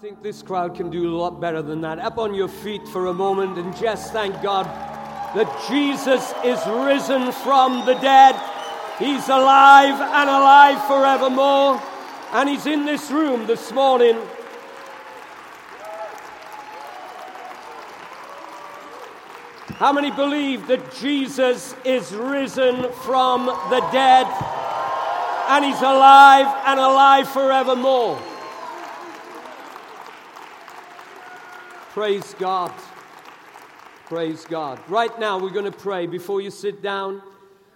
think this crowd can do a lot better than that. Up on your feet for a moment and just thank God that Jesus is risen from the dead. He's alive and alive forevermore. And He's in this room this morning. How many believe that Jesus is risen from the dead and He's alive and alive forevermore? Praise God. Praise God. Right now, we're going to pray before you sit down.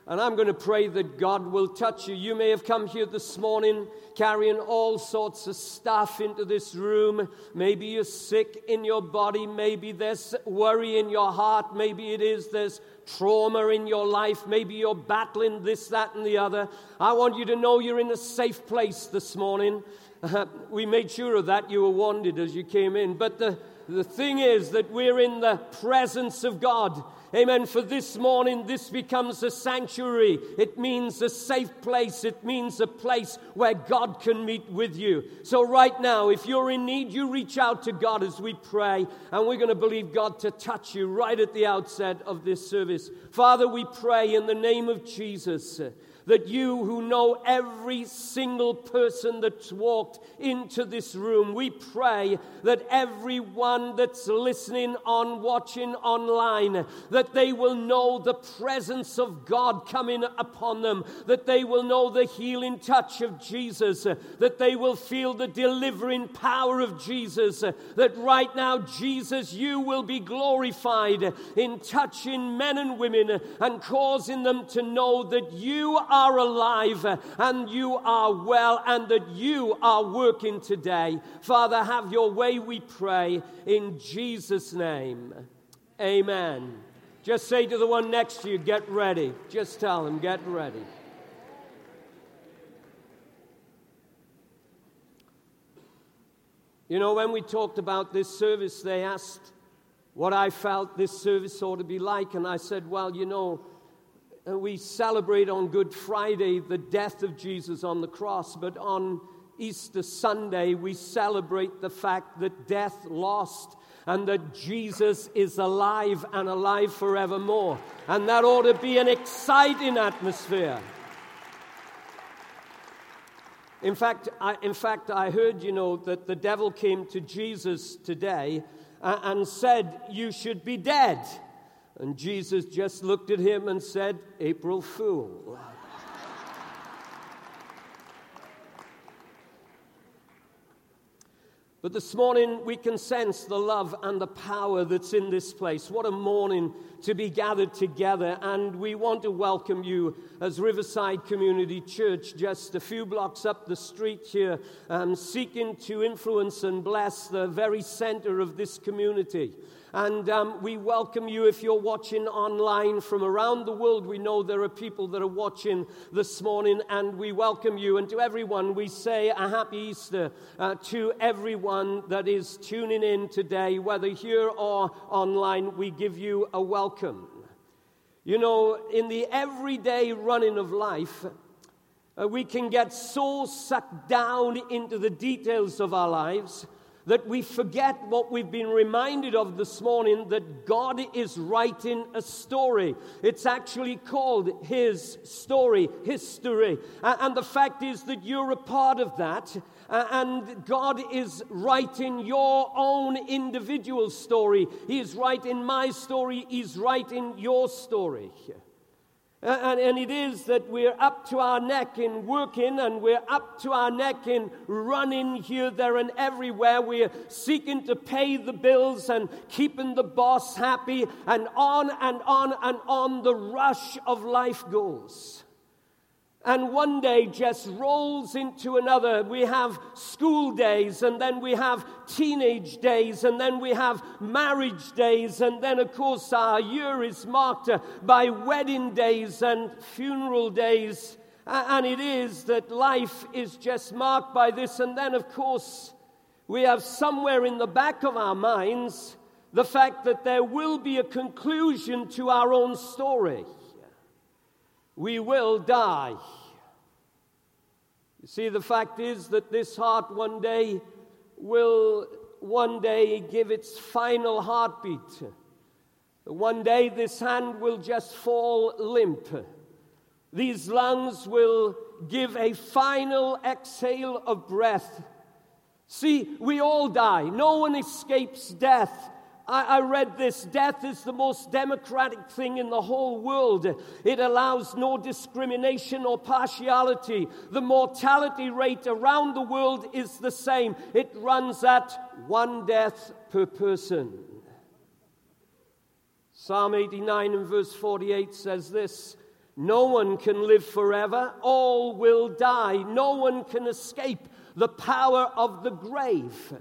And I'm going to pray that God will touch you. You may have come here this morning carrying all sorts of stuff into this room. Maybe you're sick in your body. Maybe there's worry in your heart. Maybe it is there's trauma in your life. Maybe you're battling this, that, and the other. I want you to know you're in a safe place this morning. We made sure of that. You were wanted as you came in. But the the thing is that we're in the presence of God. Amen. For this morning, this becomes a sanctuary. It means a safe place. It means a place where God can meet with you. So, right now, if you're in need, you reach out to God as we pray. And we're going to believe God to touch you right at the outset of this service. Father, we pray in the name of Jesus that you who know every single person that's walked into this room, we pray that everyone that's listening on, watching online, that they will know the presence of God coming upon them, that they will know the healing touch of Jesus, that they will feel the delivering power of Jesus, that right now, Jesus, you will be glorified in touching men and women and causing them to know that you are alive and you are well and that you are working today. Father, have your way, we pray, in Jesus' name. Amen. Just say to the one next to you, get ready. Just tell him, get ready. You know, when we talked about this service, they asked what I felt this service ought to be like. And I said, well, you know, we celebrate on Good Friday the death of Jesus on the cross, but on Easter Sunday we celebrate the fact that death lost and that Jesus is alive and alive forevermore. And that ought to be an exciting atmosphere. In fact, I, in fact, I heard, you know, that the devil came to Jesus today uh, and said, You should be dead. And Jesus just looked at him and said, April Fool. But this morning we can sense the love and the power that's in this place. What a morning to be gathered together. And we want to welcome you as Riverside Community Church, just a few blocks up the street here, um, seeking to influence and bless the very center of this community. And um, we welcome you if you're watching online from around the world. We know there are people that are watching this morning, and we welcome you. And to everyone, we say a happy Easter uh, to everyone that is tuning in today, whether here or online. We give you a welcome. You know, in the everyday running of life, uh, we can get so sucked down into the details of our lives that we forget what we've been reminded of this morning that God is writing a story. It's actually called His story, history. And the fact is that you're a part of that. And God is writing your own individual story. He is writing my story, He's writing your story. Uh, and, and, it is that we're up to our neck in working and we're up to our neck in running here, there, and everywhere. We're seeking to pay the bills and keeping the boss happy, and on and on and on the rush of life goes and one day just rolls into another. We have school days, and then we have teenage days, and then we have marriage days, and then, of course, our year is marked by wedding days and funeral days. And it is that life is just marked by this, and then, of course, we have somewhere in the back of our minds the fact that there will be a conclusion to our own story we will die. You see, the fact is that this heart one day will one day give its final heartbeat. One day this hand will just fall limp. These lungs will give a final exhale of breath. See, we all die. No one escapes death. I, read this death is the most democratic thing in the whole world. It allows no discrimination or partiality. The mortality rate around the world is the same, it runs at one death per person. Psalm 89 and verse 48 says this No one can live forever, all will die. No one can escape the power of the grave.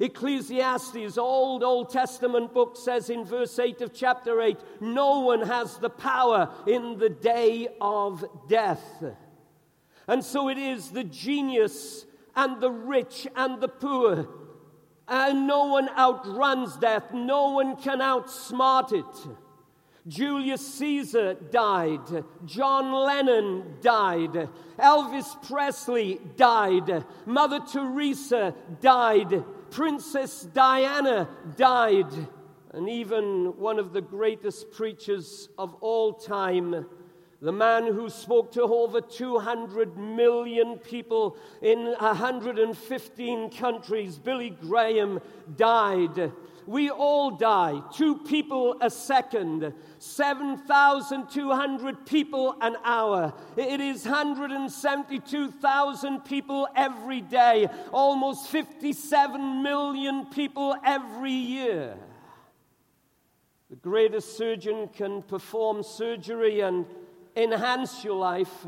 Ecclesiastes, old Old Testament book, says in verse 8 of chapter 8 no one has the power in the day of death. And so it is the genius and the rich and the poor. And no one outruns death, no one can outsmart it. Julius Caesar died. John Lennon died. Elvis Presley died. Mother Teresa died. Princess Diana died. And even one of the greatest preachers of all time, the man who spoke to over 200 million people in 115 countries, Billy Graham, died. We all die, two people a second, 7,200 people an hour. It is 172,000 people every day, almost 57 million people every year. The greatest surgeon can perform surgery and enhance your life,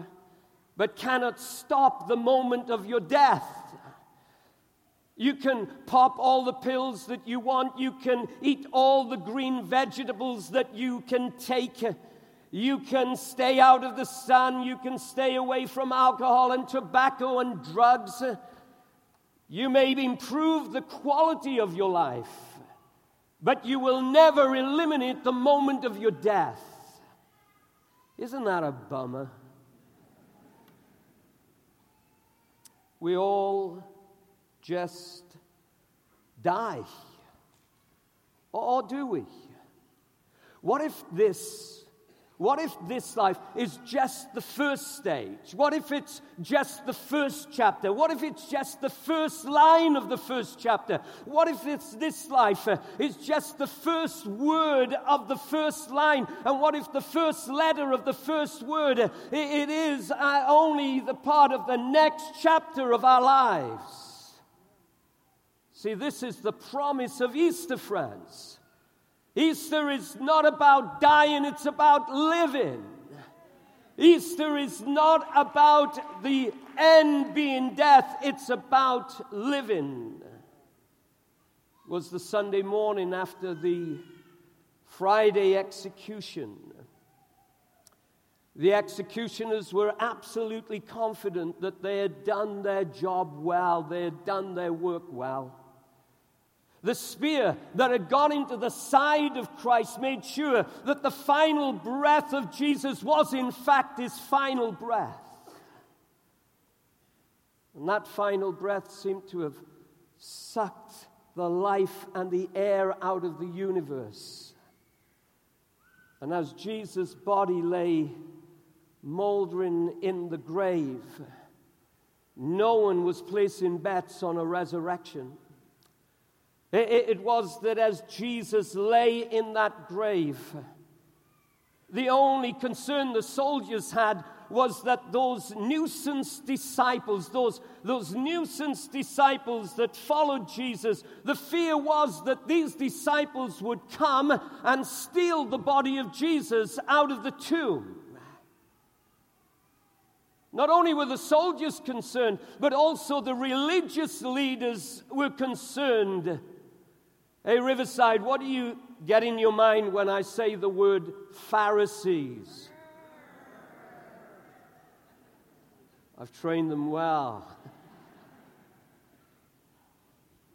but cannot stop the moment of your death. You can pop all the pills that you want. You can eat all the green vegetables that you can take. You can stay out of the sun. You can stay away from alcohol and tobacco and drugs. You may improve the quality of your life, but you will never eliminate the moment of your death. Isn't that a bummer? We all just die? Or do we? What if this what if this life is just the first stage? What if it's just the first chapter? What if it's just the first line of the first chapter? What if it's this life uh, is just the first word of the first line? And what if the first letter of the first word uh, it is uh, only the part of the next chapter of our lives? See, this is the promise of Easter, friends. Easter is not about dying, it's about living. Easter is not about the end being death, it's about living. It was the Sunday morning after the Friday execution. The executioners were absolutely confident that they had done their job well, they had done their work well. The spear that had gone into the side of Christ made sure that the final breath of Jesus was, in fact, his final breath. And that final breath seemed to have sucked the life and the air out of the universe. And as Jesus' body lay moldering in the grave, no one was placing bets on a resurrection. It was that as Jesus lay in that grave, the only concern the soldiers had was that those nuisance disciples, those, those nuisance disciples that followed Jesus, the fear was that these disciples would come and steal the body of Jesus out of the tomb. Not only were the soldiers concerned, but also the religious leaders were concerned Hey, Riverside, what do you get in your mind when I say the word Pharisees? I've trained them well.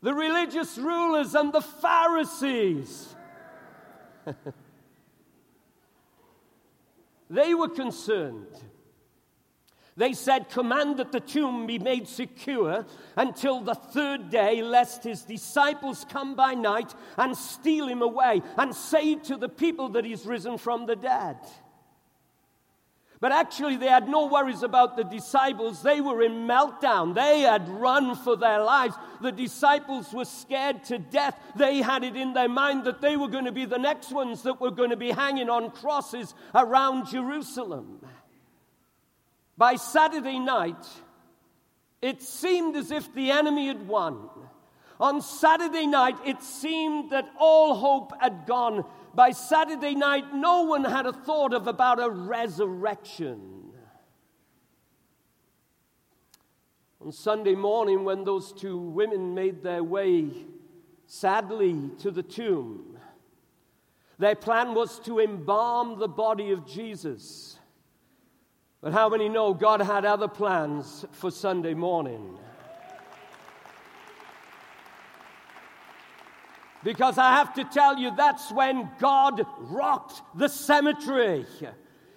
The religious rulers and the Pharisees. they were concerned. They said, Command that the tomb be made secure until the third day, lest his disciples come by night and steal him away and say to the people that he's risen from the dead. But actually, they had no worries about the disciples. They were in meltdown. They had run for their lives. The disciples were scared to death. They had it in their mind that they were going to be the next ones that were going to be hanging on crosses around Jerusalem. By Saturday night, it seemed as if the enemy had won. On Saturday night, it seemed that all hope had gone. By Saturday night, no one had a thought of about a resurrection. On Sunday morning, when those two women made their way sadly to the tomb, their plan was to embalm the body of Jesus. But how many know God had other plans for Sunday morning? Because I have to tell you, that's when God rocked the cemetery.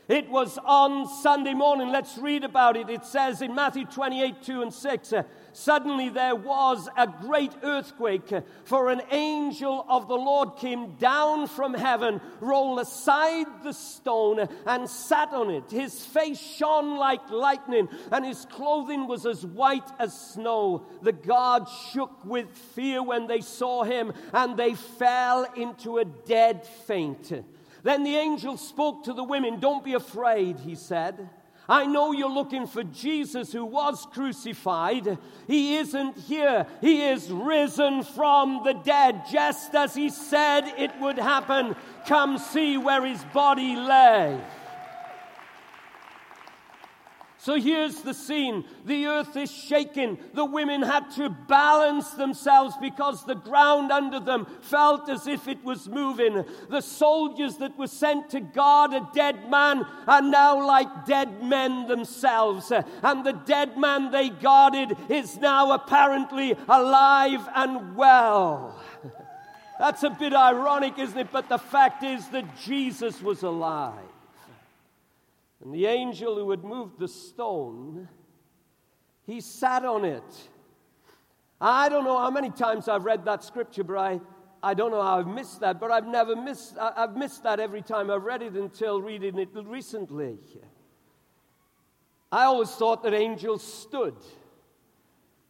It was on Sunday morning. Let's read about it. It says in Matthew 28 2 and 6 Suddenly there was a great earthquake, uh, for an angel of the Lord came down from heaven, rolled aside the stone, uh, and sat on it. His face shone like lightning, and his clothing was as white as snow. The guards shook with fear when they saw him, and they fell into a dead faint. Then the angel spoke to the women. Don't be afraid, he said. I know you're looking for Jesus who was crucified. He isn't here. He is risen from the dead, just as he said it would happen. Come see where his body lay. So here's the scene. The earth is shaken. The women had to balance themselves because the ground under them felt as if it was moving. The soldiers that were sent to guard a dead man are now like dead men themselves. And the dead man they guarded is now apparently alive and well. That's a bit ironic, isn't it? But the fact is that Jesus was alive. And the angel who had moved the stone, he sat on it. I don't know how many times I've read that scripture, but I, I don't know how I've missed that, but I've never missed, I've missed that every time I've read it until reading it recently. I always thought that angels stood.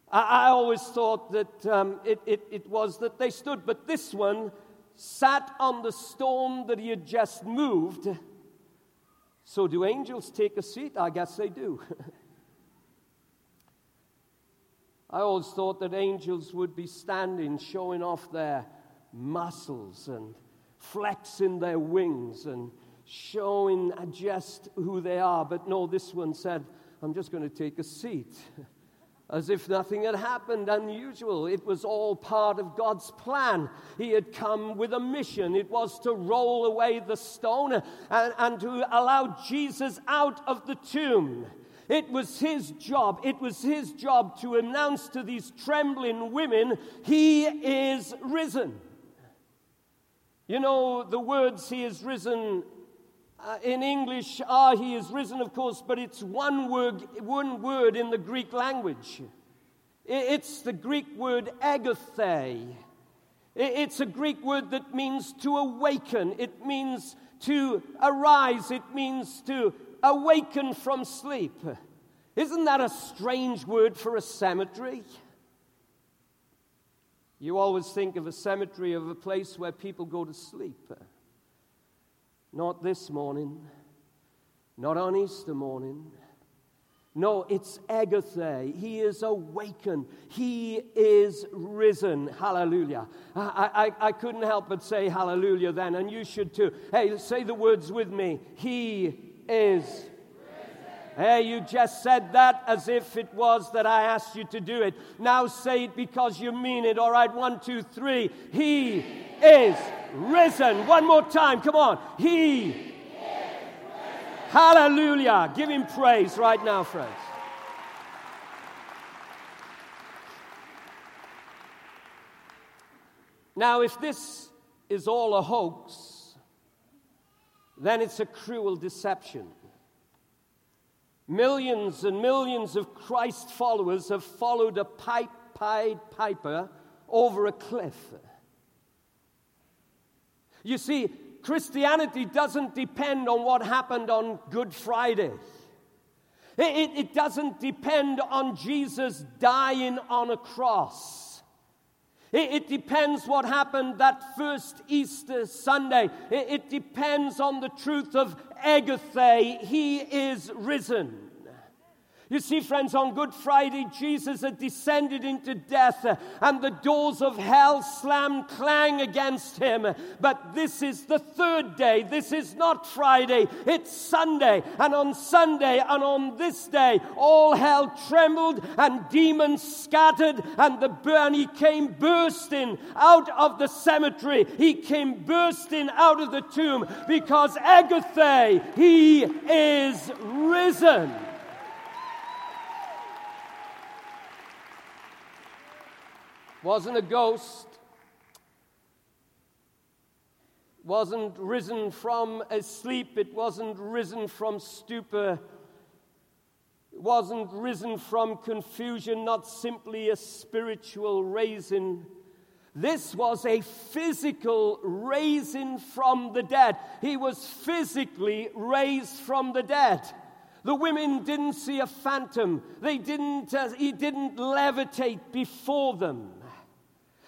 I, I always thought that um, it, it, it was that they stood, but this one sat on the stone that he had just moved so, do angels take a seat? I guess they do. I always thought that angels would be standing, showing off their muscles and flexing their wings and showing just who they are. But no, this one said, I'm just going to take a seat. as if nothing had happened unusual. It was all part of God's plan. He had come with a mission. It was to roll away the stone and, and to allow Jesus out of the tomb. It was his job. It was his job to announce to these trembling women, He is risen. You know, the words He is risen uh, in English, ah, he is risen, of course, but it's one word, one word in the Greek language. It's the Greek word egerthe. It's a Greek word that means to awaken. It means to arise. It means to awaken from sleep. Isn't that a strange word for a cemetery? You always think of a cemetery of a place where people go to sleep. Not this morning, not on Easter morning. No, it's egerthe. He is awakened. He is risen. Hallelujah. I, I, I couldn't help but say hallelujah then, and you should too. Hey, say the words with me. He is Hey, you just said that as if it was that I asked you to do it. Now say it because you mean it. All right, one, two, three. He is risen. One more time. Come on. He. Hallelujah. Give him praise right now, friends. Now, if this is all a hoax, then it's a cruel deception. Millions and millions of Christ followers have followed a pipe Pied Piper over a cliff. You see, Christianity doesn't depend on what happened on Good Friday. It, it, doesn't depend on Jesus dying on a cross. It, it depends what happened that first Easter Sunday. It, it depends on the truth of Egerthe. He is risen. You see, friends, on Good Friday, Jesus had descended into death uh, and the doors of hell slammed clang against him. But this is the third day. This is not Friday, it's Sunday. And on Sunday and on this day, all hell trembled and demons scattered, and the burn, he came bursting out of the cemetery. He came bursting out of the tomb because Egerthe, he is risen. Wasn't a ghost, wasn't risen from a sleep, it wasn't risen from stupor, it wasn't risen from confusion, not simply a spiritual raising. This was a physical raising from the dead. He was physically raised from the dead. The women didn't see a phantom. They didn't, uh, he didn't levitate before them.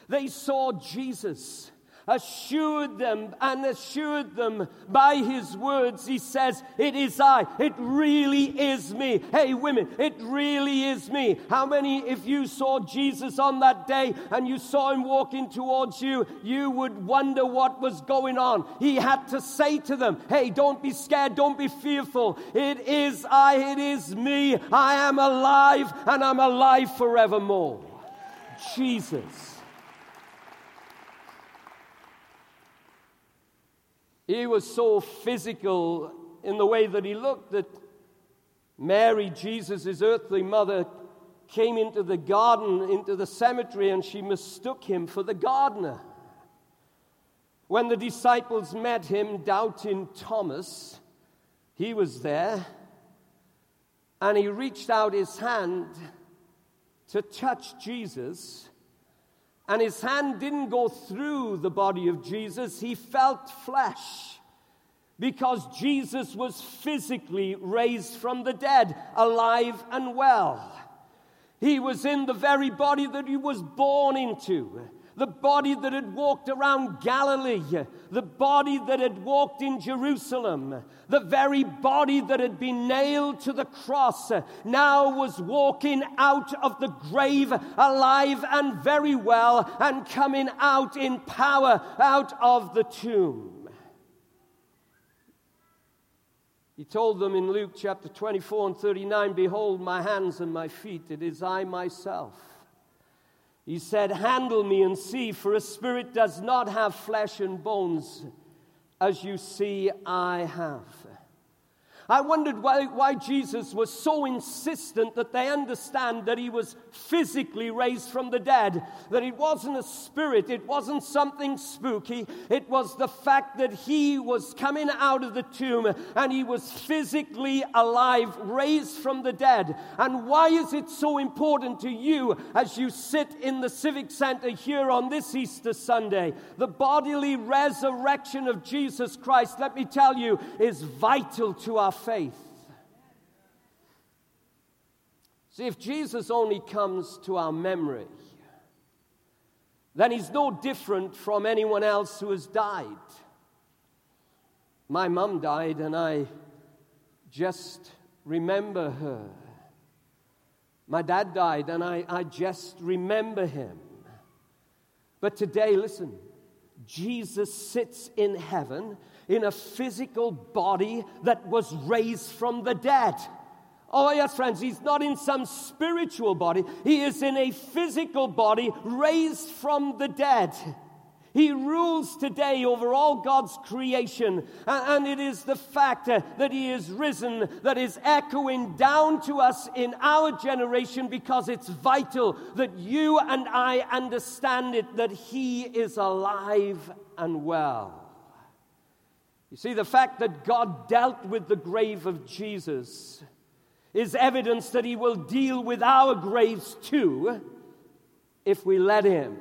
They saw Jesus, assured them and assured them by his words. He says, It is I. It really is me. Hey, women, it really is me. How many, if you saw Jesus on that day and you saw him walking towards you, you would wonder what was going on? He had to say to them, Hey, don't be scared. Don't be fearful. It is I. It is me. I am alive and I'm alive forevermore. Jesus. He was so physical in the way that he looked that Mary, Jesus' earthly mother, came into the garden, into the cemetery, and she mistook him for the gardener. When the disciples met him, doubting Thomas, he was there, and he reached out his hand to touch Jesus. And his hand didn't go through the body of Jesus, he felt flesh. Because Jesus was physically raised from the dead, alive and well. He was in the very body that he was born into the body that had walked around Galilee, the body that had walked in Jerusalem, the very body that had been nailed to the cross, now was walking out of the grave alive and very well and coming out in power out of the tomb. He told them in Luke chapter 24 and 39 Behold, my hands and my feet, it is I myself. He said, Handle me and see, for a spirit does not have flesh and bones, as you see I have. I wondered why, why, Jesus was so insistent that they understand that he was physically raised from the dead, that it wasn't a spirit, it wasn't something spooky, it was the fact that he was coming out of the tomb and he was physically alive, raised from the dead. And why is it so important to you as you sit in the Civic Center here on this Easter Sunday? The bodily resurrection of Jesus Christ, let me tell you, is vital to our faith. See, if Jesus only comes to our memory, then he's no different from anyone else who has died. My mum died, and I just remember her. My dad died, and I, I just remember him. But today, listen, Jesus sits in heaven in a physical body that was raised from the dead. Oh, yes, friends, he's not in some spiritual body. He is in a physical body raised from the dead. He rules today over all God's creation. And it is the fact that He is risen that is echoing down to us in our generation because it's vital that you and I understand it that He is alive and well. You see, the fact that God dealt with the grave of Jesus is evidence that He will deal with our graves too if we let Him.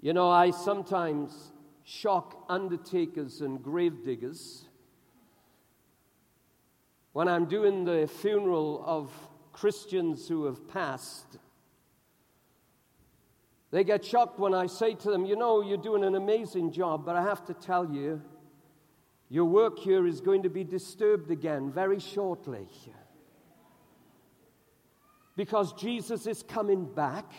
You know, I sometimes shock undertakers and grave diggers when I'm doing the funeral of Christians who have passed. They get shocked when I say to them, You know, you're doing an amazing job, but I have to tell you, your work here is going to be disturbed again very shortly. Because Jesus is coming back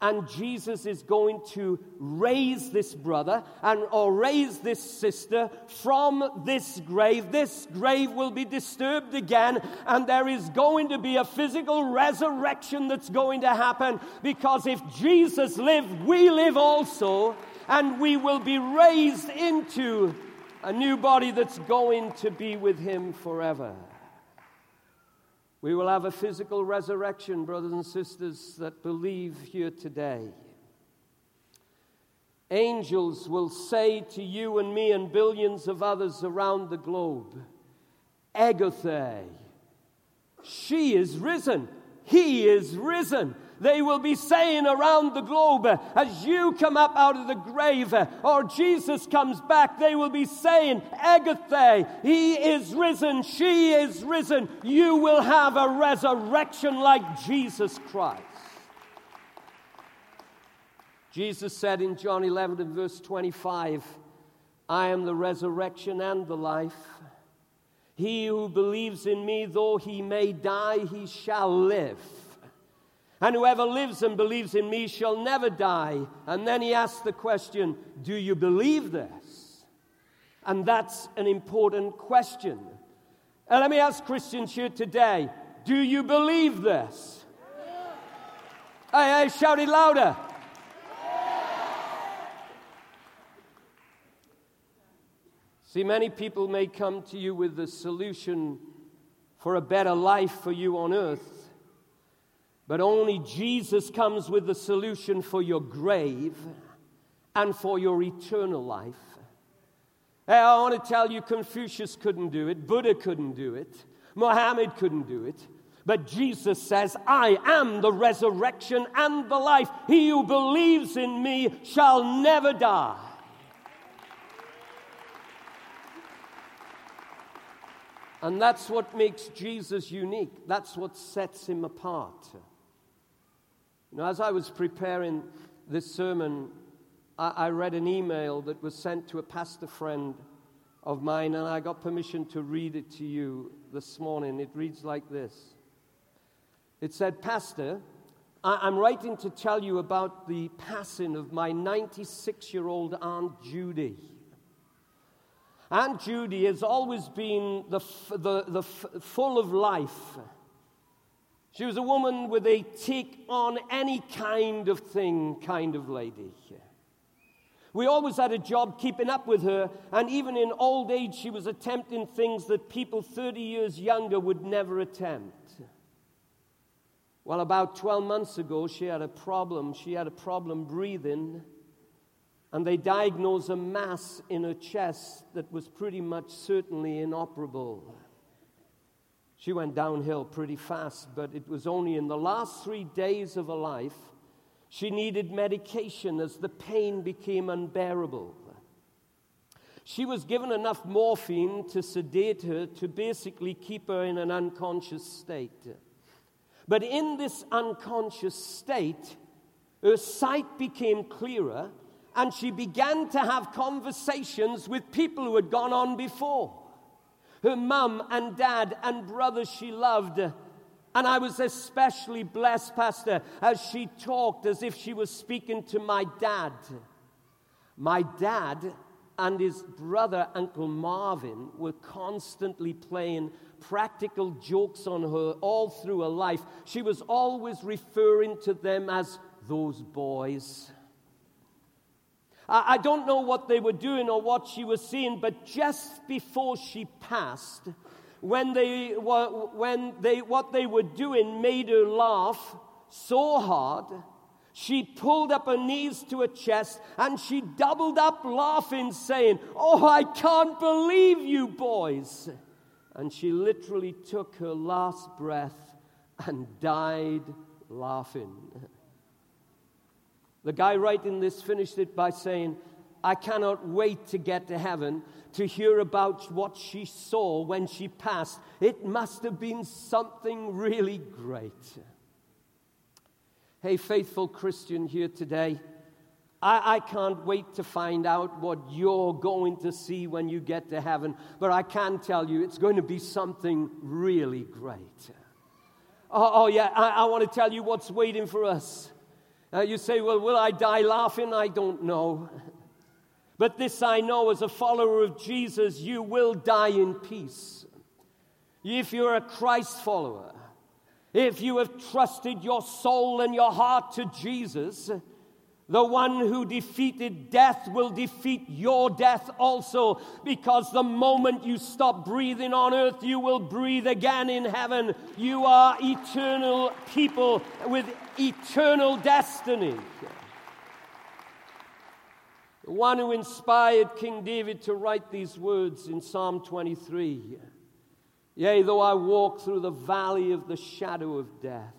and Jesus is going to raise this brother and or raise this sister from this grave. This grave will be disturbed again, and there is going to be a physical resurrection that's going to happen because if Jesus lived, we live also, and we will be raised into a new body that's going to be with him forever. We will have a physical resurrection, brothers and sisters that believe here today. Angels will say to you and me and billions of others around the globe, Egerthe, she is risen, he is risen they will be saying around the globe as you come up out of the grave or Jesus comes back, they will be saying, Egerthe, he is risen, she is risen. You will have a resurrection like Jesus Christ. Jesus said in John 11 and verse 25, I am the resurrection and the life. He who believes in me, though he may die, he shall live. And whoever lives and believes in me shall never die. And then he asks the question Do you believe this? And that's an important question. And let me ask Christians here today Do you believe this? Hey, hey, shout it louder. See, many people may come to you with the solution for a better life for you on earth. But only Jesus comes with the solution for your grave and for your eternal life. I want to tell you, Confucius couldn't do it, Buddha couldn't do it, Mohammed couldn't do it. But Jesus says, I am the resurrection and the life. He who believes in me shall never die. And that's what makes Jesus unique. That's what sets him apart. You know, as I was preparing this sermon, I, I read an email that was sent to a pastor friend of mine, and I got permission to read it to you this morning. It reads like this It said, Pastor, I, I'm writing to tell you about the passing of my 96 year old Aunt Judy. Aunt Judy has always been the, the, the full of life she was a woman with a take on any kind of thing kind of lady. We always had a job keeping up with her, and even in old age, she was attempting things that people 30 years younger would never attempt. Well, about 12 months ago, she had a problem. She had a problem breathing, and they diagnosed a mass in her chest that was pretty much certainly inoperable. She went downhill pretty fast, but it was only in the last three days of her life she needed medication as the pain became unbearable. She was given enough morphine to sedate her to basically keep her in an unconscious state. But in this unconscious state, her sight became clearer and she began to have conversations with people who had gone on before her mum and dad and brothers she loved. And I was especially blessed, Pastor, as she talked as if she was speaking to my dad. My dad and his brother, Uncle Marvin, were constantly playing practical jokes on her all through her life. She was always referring to them as those boys. I don't know what they were doing or what she was seeing, but just before she passed, when they, when they, what they were doing made her laugh so hard, she pulled up her knees to her chest and she doubled up laughing, saying, Oh, I can't believe you boys. and she literally took her last breath and died laughing. The guy writing this finished it by saying, I cannot wait to get to heaven to hear about what she saw when she passed. It must have been something really great. Hey, faithful Christian here today, I, I, can't wait to find out what you're going to see when you get to heaven, but I can tell you it's going to be something really great. Oh, oh yeah, I, I want to tell you what's waiting for us. Uh, you say, well, will I die laughing? I don't know. But this I know as a follower of Jesus, you will die in peace. If you're a Christ follower, if you have trusted your soul and your heart to Jesus, the one who defeated death will defeat your death also, because the moment you stop breathing on earth, you will breathe again in heaven. You are eternal people with eternal destiny. The one who inspired King David to write these words in Psalm 23 Yea, though I walk through the valley of the shadow of death,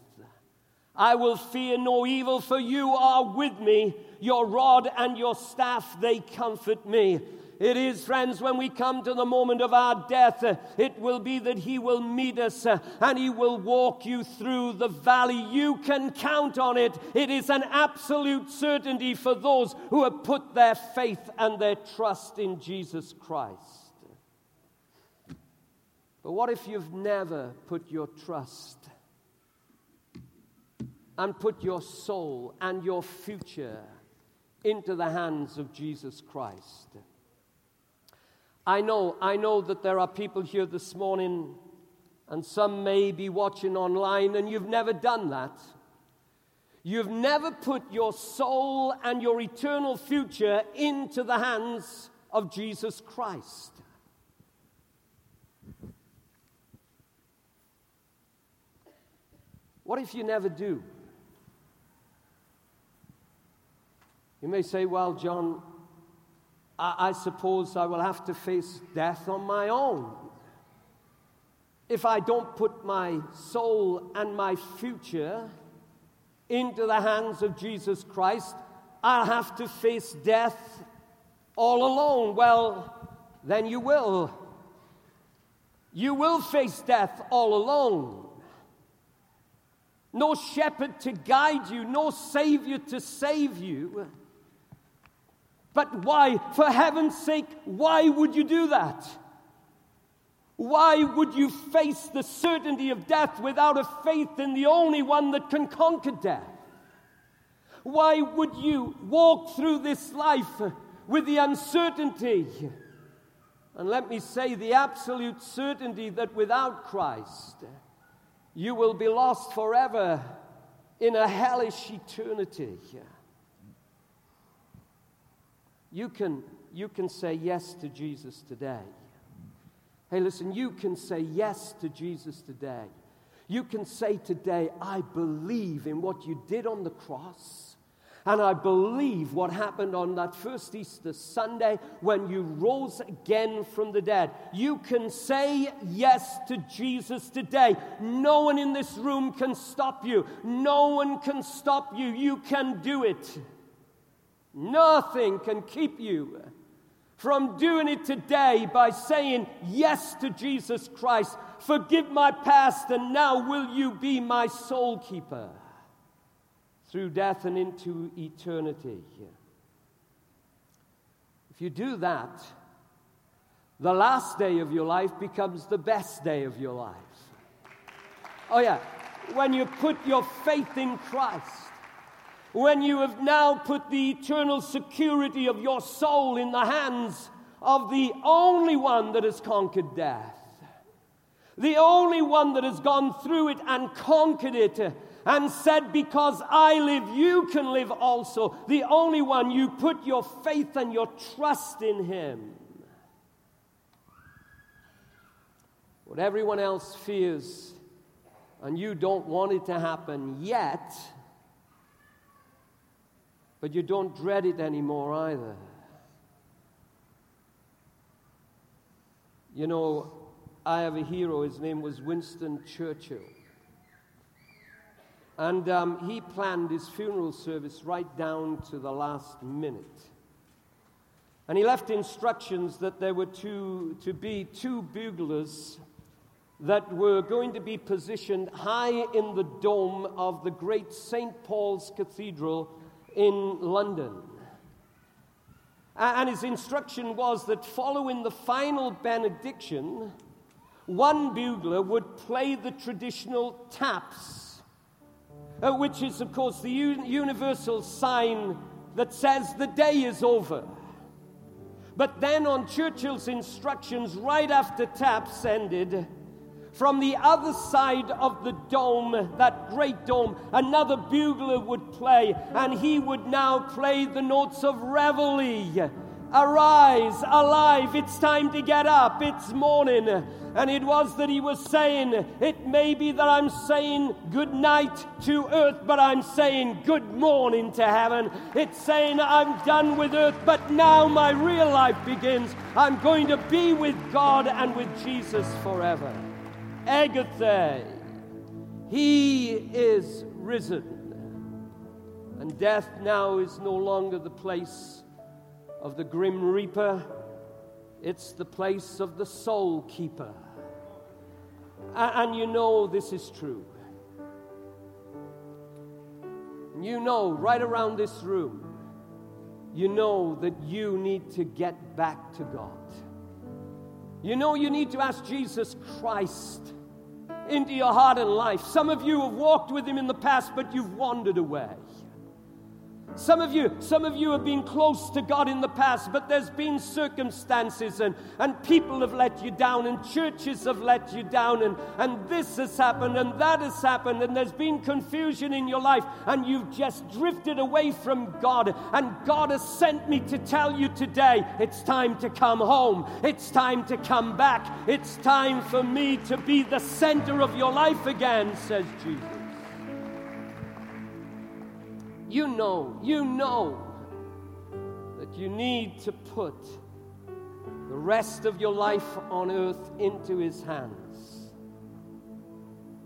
I will fear no evil, for you are with me. Your rod and your staff, they comfort me. It is, friends, when we come to the moment of our death, it will be that He will meet us and He will walk you through the valley. You can count on it. It is an absolute certainty for those who have put their faith and their trust in Jesus Christ. But what if you've never put your trust and put your soul and your future into the hands of Jesus Christ. I know, I know that there are people here this morning, and some may be watching online, and you've never done that. You've never put your soul and your eternal future into the hands of Jesus Christ. What if you never do? You may say, Well, John, I, I suppose I will have to face death on my own. If I don't put my soul and my future into the hands of Jesus Christ, I'll have to face death all alone. Well, then you will. You will face death all alone. No shepherd to guide you, no savior to save you. But why, for heaven's sake, why would you do that? Why would you face the certainty of death without a faith in the only one that can conquer death? Why would you walk through this life with the uncertainty? And let me say the absolute certainty that without Christ, you will be lost forever in a hellish eternity. You can, you can say yes to Jesus today. Hey, listen, you can say yes to Jesus today. You can say today, I believe in what you did on the cross. And I believe what happened on that first Easter Sunday when you rose again from the dead. You can say yes to Jesus today. No one in this room can stop you. No one can stop you. You can do it. Nothing can keep you from doing it today by saying yes to Jesus Christ. Forgive my past, and now will you be my soul keeper through death and into eternity? If you do that, the last day of your life becomes the best day of your life. Oh, yeah, when you put your faith in Christ when you have now put the eternal security of your soul in the hands of the only one that has conquered death, the only one that has gone through it and conquered it and said, Because I live, you can live also. The only one you put your faith and your trust in him. What everyone else fears, and you don't want it to happen yet but you don't dread it anymore either. You know, I have a hero. His name was Winston Churchill. And um, he planned his funeral service right down to the last minute. And he left instructions that there were to, to be two buglers that were going to be positioned high in the dome of the great St. Paul's Cathedral in London. And his instruction was that following the final benediction, one bugler would play the traditional taps, uh, which is, of course, the universal sign that says the day is over. But then, on Churchill's instructions, right after taps ended, from the other side of the dome, that great dome, another bugler would play, and he would now play the notes of reveille. Arise, alive, it's time to get up, it's morning. And it was that he was saying, It may be that I'm saying good night to earth, but I'm saying good morning to heaven. It's saying I'm done with earth, but now my real life begins. I'm going to be with God and with Jesus forever. Egerthe, he is risen. And death now is no longer the place of the grim reaper it's the place of the soul keeper. And you know this is true. You know, right around this room, you know that you need to get back to God. You know you need to ask Jesus Christ into your heart and life. Some of you have walked with Him in the past, but you've wandered away. Some of you, some of you have been close to God in the past, but there's been circumstances and, and people have let you down and churches have let you down and, and this has happened and that has happened and there's been confusion in your life and you've just drifted away from God. And God has sent me to tell you today it's time to come home. It's time to come back. It's time for me to be the center of your life again, says Jesus. You know, you know that you need to put the rest of your life on earth into His hands.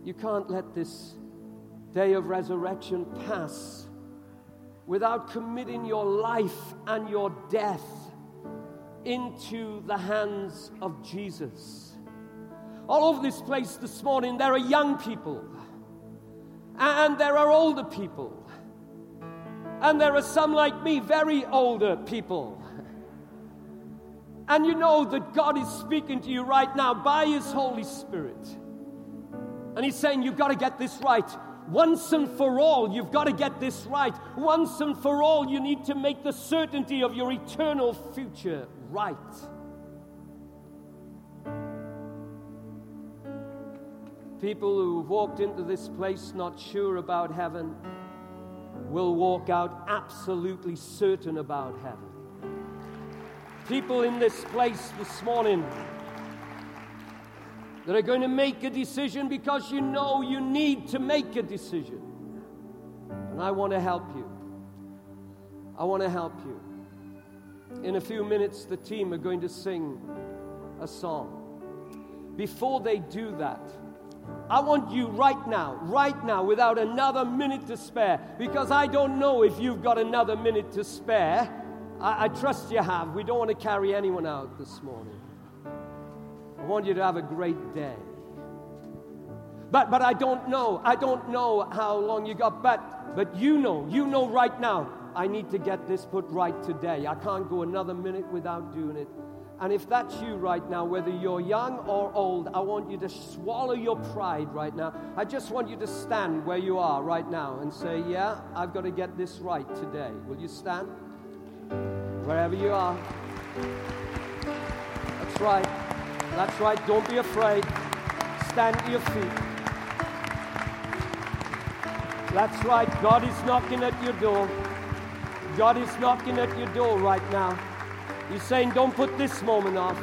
You can't let this day of resurrection pass without committing your life and your death into the hands of Jesus. All over this place this morning, there are young people and there are older people. And there are some like me, very older people. And you know that God is speaking to you right now by His Holy Spirit. And He's saying, You've got to get this right. Once and for all, you've got to get this right. Once and for all, you need to make the certainty of your eternal future right. People who've walked into this place not sure about heaven will walk out absolutely certain about heaven. People in this place this morning that are going to make a decision because you know you need to make a decision. And I want to help you. I want to help you. In a few minutes, the team are going to sing a song. Before they do that, I want you right now, right now, without another minute to spare, because I don't know if you've got another minute to spare. I, I, trust you have. We don't want to carry anyone out this morning. I want you to have a great day. But, but I don't know. I don't know how long you got. But, but you know, you know right now, I need to get this put right today. I can't go another minute without doing it. And if that's you right now, whether you're young or old, I want you to swallow your pride right now. I just want you to stand where you are right now and say, Yeah, I've got to get this right today. Will you stand? Wherever you are. That's right. That's right. Don't be afraid. Stand to your feet. That's right. God is knocking at your door. God is knocking at your door right now. He's saying, don't put this moment off.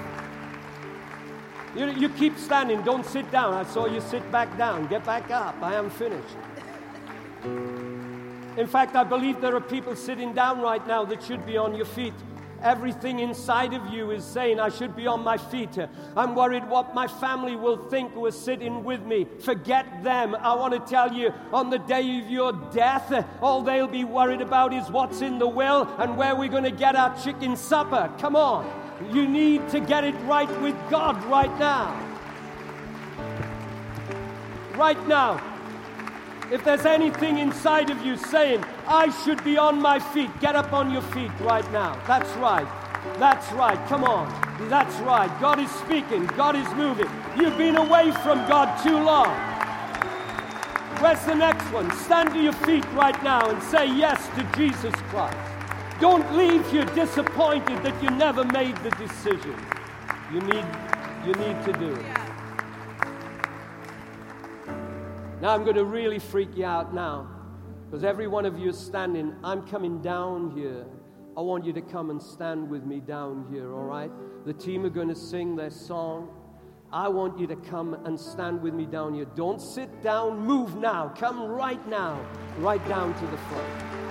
You, you keep standing, don't sit down. I saw you sit back down. Get back up. I am finished. In fact, I believe there are people sitting down right now that should be on your feet. Everything inside of you is saying, I should be on my feet. I'm worried what my family will think who are sitting with me. Forget them. I want to tell you, on the day of your death, all they'll be worried about is what's in the will and where we're going to get our chicken supper. Come on. You need to get it right with God right now. Right now. If there's anything inside of you saying, I should be on my feet, get up on your feet right now. That's right. That's right. Come on. That's right. God is speaking. God is moving. You've been away from God too long. Where's the next one? Stand to your feet right now and say yes to Jesus Christ. Don't leave here disappointed that you never made the decision. You need, you need to do it. Now I'm going to really freak you out now because every one of you is standing. I'm coming down here. I want you to come and stand with me down here, all right? The team are going to sing their song. I want you to come and stand with me down here. Don't sit down, move now. Come right now, right down to the front.